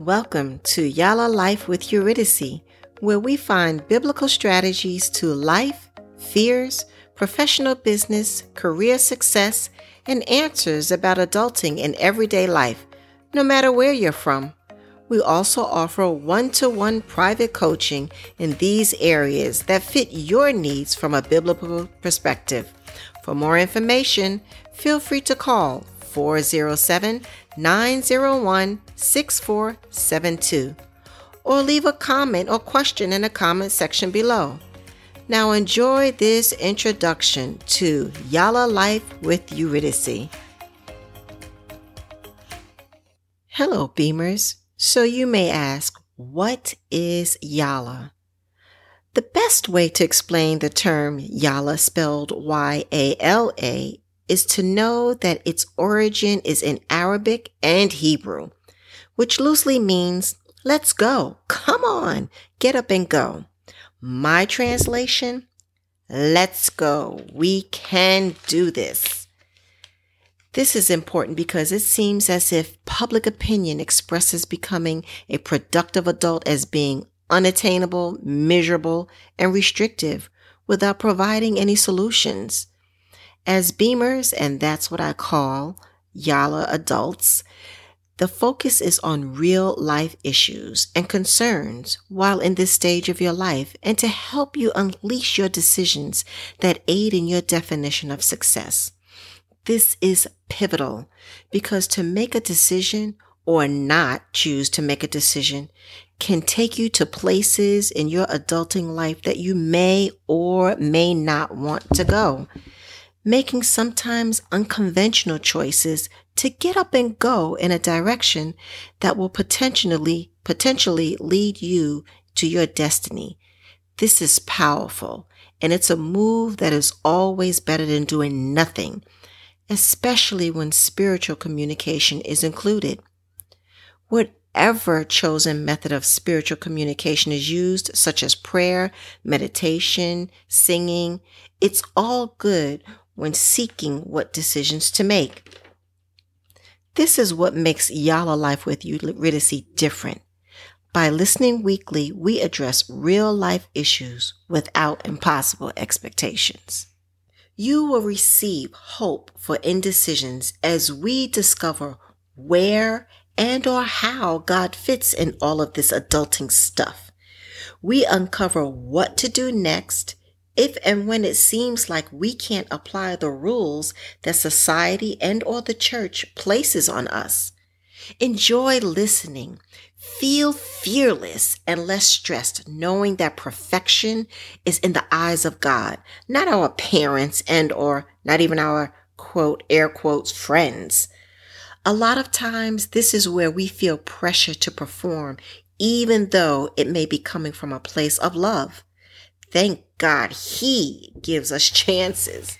Welcome to Yala Life with Eurydice, where we find biblical strategies to life, fears, professional business, career success, and answers about adulting in everyday life, no matter where you're from. We also offer one to one private coaching in these areas that fit your needs from a biblical perspective. For more information, feel free to call 407 901 6472 or leave a comment or question in the comment section below. Now enjoy this introduction to Yala Life with Eurydice. Hello, Beamers. So you may ask, what is Yala? The best way to explain the term Yala spelled Y-A-L-A is to know that its origin is in Arabic and Hebrew, which loosely means, let's go, come on, get up and go. My translation, let's go, we can do this. This is important because it seems as if public opinion expresses becoming a productive adult as being unattainable, miserable, and restrictive without providing any solutions. As Beamers, and that's what I call Yala adults, the focus is on real life issues and concerns while in this stage of your life and to help you unleash your decisions that aid in your definition of success. This is pivotal because to make a decision or not choose to make a decision can take you to places in your adulting life that you may or may not want to go making sometimes unconventional choices to get up and go in a direction that will potentially, potentially lead you to your destiny. This is powerful and it's a move that is always better than doing nothing, especially when spiritual communication is included. Whatever chosen method of spiritual communication is used, such as prayer, meditation, singing, it's all good when seeking what decisions to make. This is what makes Yala Life with Eurydice different. By listening weekly, we address real life issues without impossible expectations. You will receive hope for indecisions as we discover where and or how God fits in all of this adulting stuff. We uncover what to do next if and when it seems like we can't apply the rules that society and or the church places on us. Enjoy listening. Feel fearless and less stressed knowing that perfection is in the eyes of God, not our parents and or not even our quote air quotes friends. A lot of times this is where we feel pressure to perform even though it may be coming from a place of love. Thank God He gives us chances.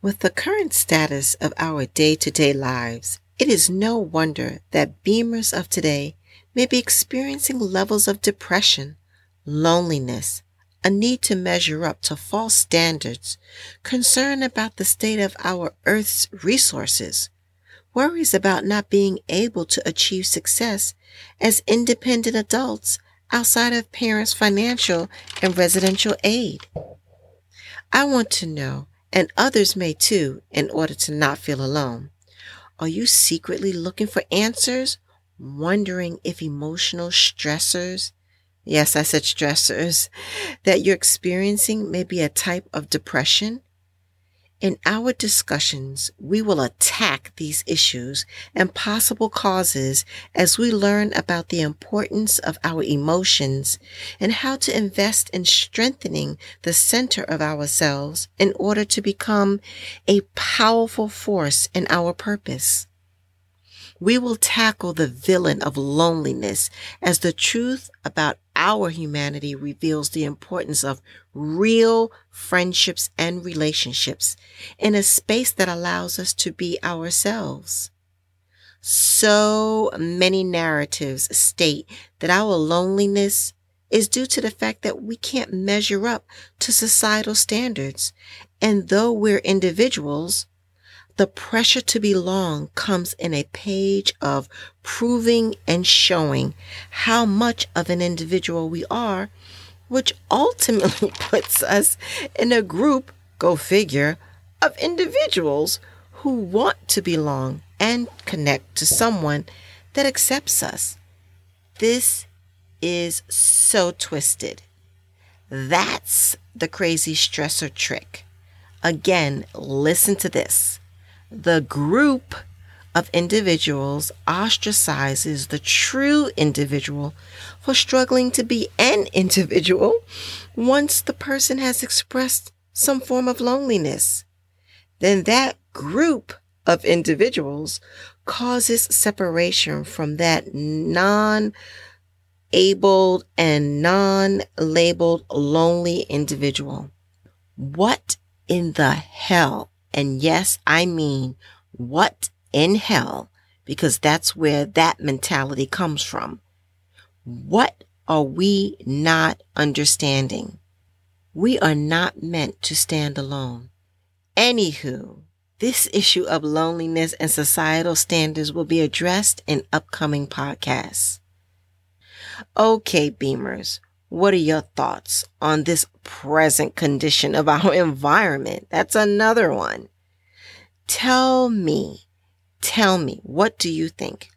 With the current status of our day to day lives, it is no wonder that beamers of today may be experiencing levels of depression, loneliness, a need to measure up to false standards, concern about the state of our Earth's resources, worries about not being able to achieve success as independent adults outside of parents' financial and residential aid. I want to know, and others may too, in order to not feel alone. Are you secretly looking for answers, wondering if emotional stressors, yes, I said stressors, that you're experiencing may be a type of depression? In our discussions, we will attack these issues and possible causes as we learn about the importance of our emotions and how to invest in strengthening the center of ourselves in order to become a powerful force in our purpose. We will tackle the villain of loneliness as the truth about our humanity reveals the importance of real friendships and relationships in a space that allows us to be ourselves. So many narratives state that our loneliness is due to the fact that we can't measure up to societal standards. And though we're individuals, The pressure to belong comes in a page of proving and showing how much of an individual we are, which ultimately puts us in a group, go figure, of individuals who want to belong and connect to someone that accepts us. This is so twisted. That's the crazy stressor trick. Again, listen to this the group of individuals ostracizes the true individual for struggling to be an individual once the person has expressed some form of loneliness. Then that group of individuals causes separation from that non abled and non labeled lonely individual. What in the hell and yes, I mean, what in hell? Because that's where that mentality comes from. What are we not understanding? We are not meant to stand alone. Anywho, this issue of loneliness and societal standards will be addressed in upcoming podcasts. Okay, Beamers, what are your thoughts on this present condition of our environment? That's another one. Tell me, tell me, what do you think?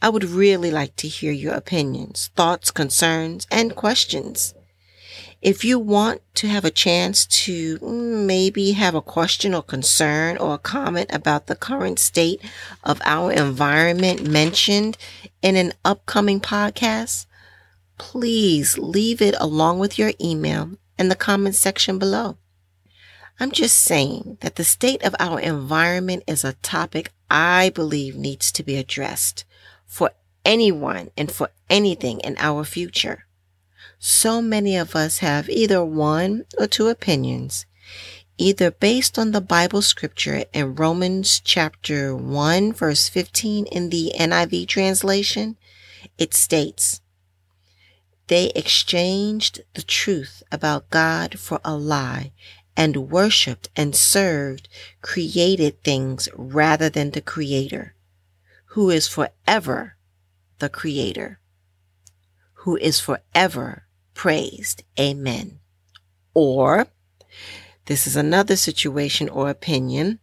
I would really like to hear your opinions, thoughts, concerns, and questions. If you want to have a chance to mm, maybe have a question or concern or a comment about the current state of our environment mentioned in an upcoming podcast, please leave it along with your email in the comment section below. I'm just saying that the state of our environment is a topic I believe needs to be addressed for anyone and for anything in our future. So many of us have either one or two opinions, either based on the Bible scripture in Romans chapter 1 verse 15 in the NIV translation. It states, they exchanged the truth about God for a lie and worshiped and served created things rather than the Creator, who is forever the Creator, who is forever praised. Amen. Or, this is another situation or opinion.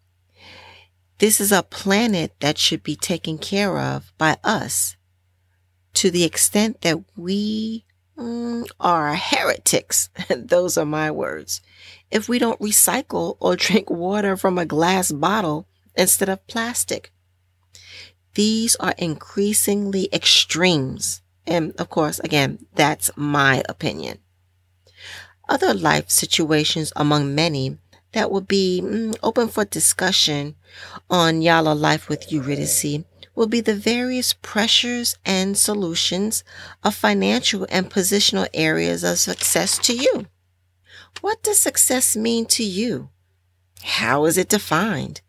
This is a planet that should be taken care of by us to the extent that we are heretics. Those are my words. If we don't recycle or drink water from a glass bottle instead of plastic. These are increasingly extremes. And of course, again, that's my opinion. Other life situations among many that will be mm, open for discussion on Yala Life with Eurydice will be the various pressures and solutions of financial and positional areas of success to you. What does success mean to you? How is it defined?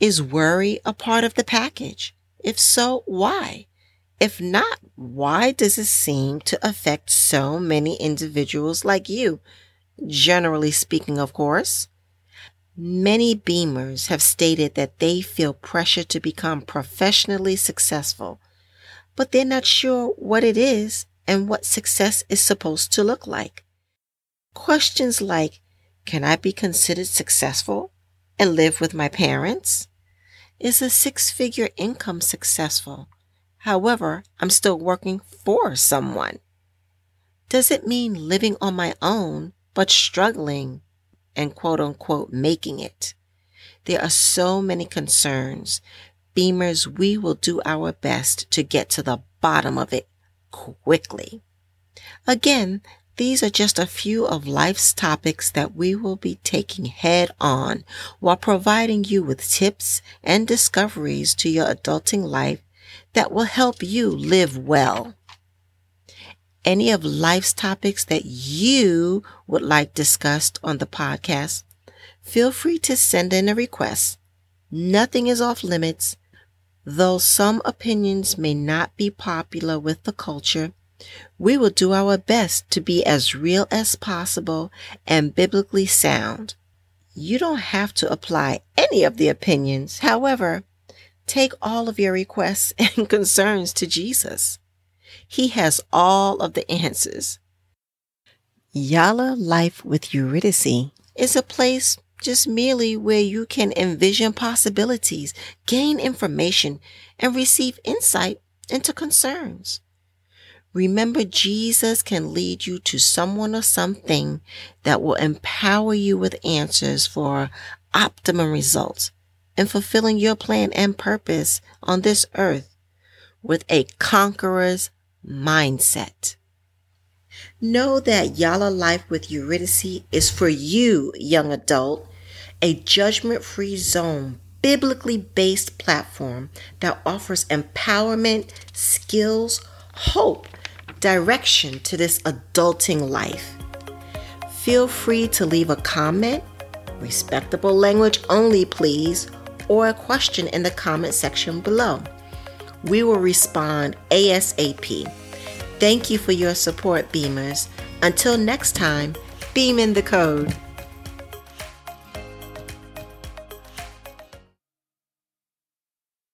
Is worry a part of the package? If so, why? If not, why does it seem to affect so many individuals like you? Generally speaking, of course. Many Beamers have stated that they feel pressure to become professionally successful, but they're not sure what it is and what success is supposed to look like. Questions like, can I be considered successful and live with my parents? Is a six figure income successful? However, I'm still working for someone. Does it mean living on my own but struggling and quote unquote making it. There are so many concerns. Beamers, we will do our best to get to the bottom of it quickly. Again, these are just a few of life's topics that we will be taking head on while providing you with tips and discoveries to your adulting life that will help you live well any of life's topics that you would like discussed on the podcast, feel free to send in a request. Nothing is off limits. Though some opinions may not be popular with the culture, we will do our best to be as real as possible and biblically sound. You don't have to apply any of the opinions. However, take all of your requests and concerns to Jesus. He has all of the answers. Yala Life with Eurydice is a place just merely where you can envision possibilities, gain information, and receive insight into concerns. Remember, Jesus can lead you to someone or something that will empower you with answers for optimum results in fulfilling your plan and purpose on this earth with a conqueror's mindset. Know that Yala Life with Eurydice is for you, young adult, a judgment free zone, biblically based platform that offers empowerment, skills, hope, direction to this adulting life. Feel free to leave a comment, respectable language only, please, or a question in the comment section below. We will respond ASAP. Thank you for your support, Beamers. Until next time, beam in the code.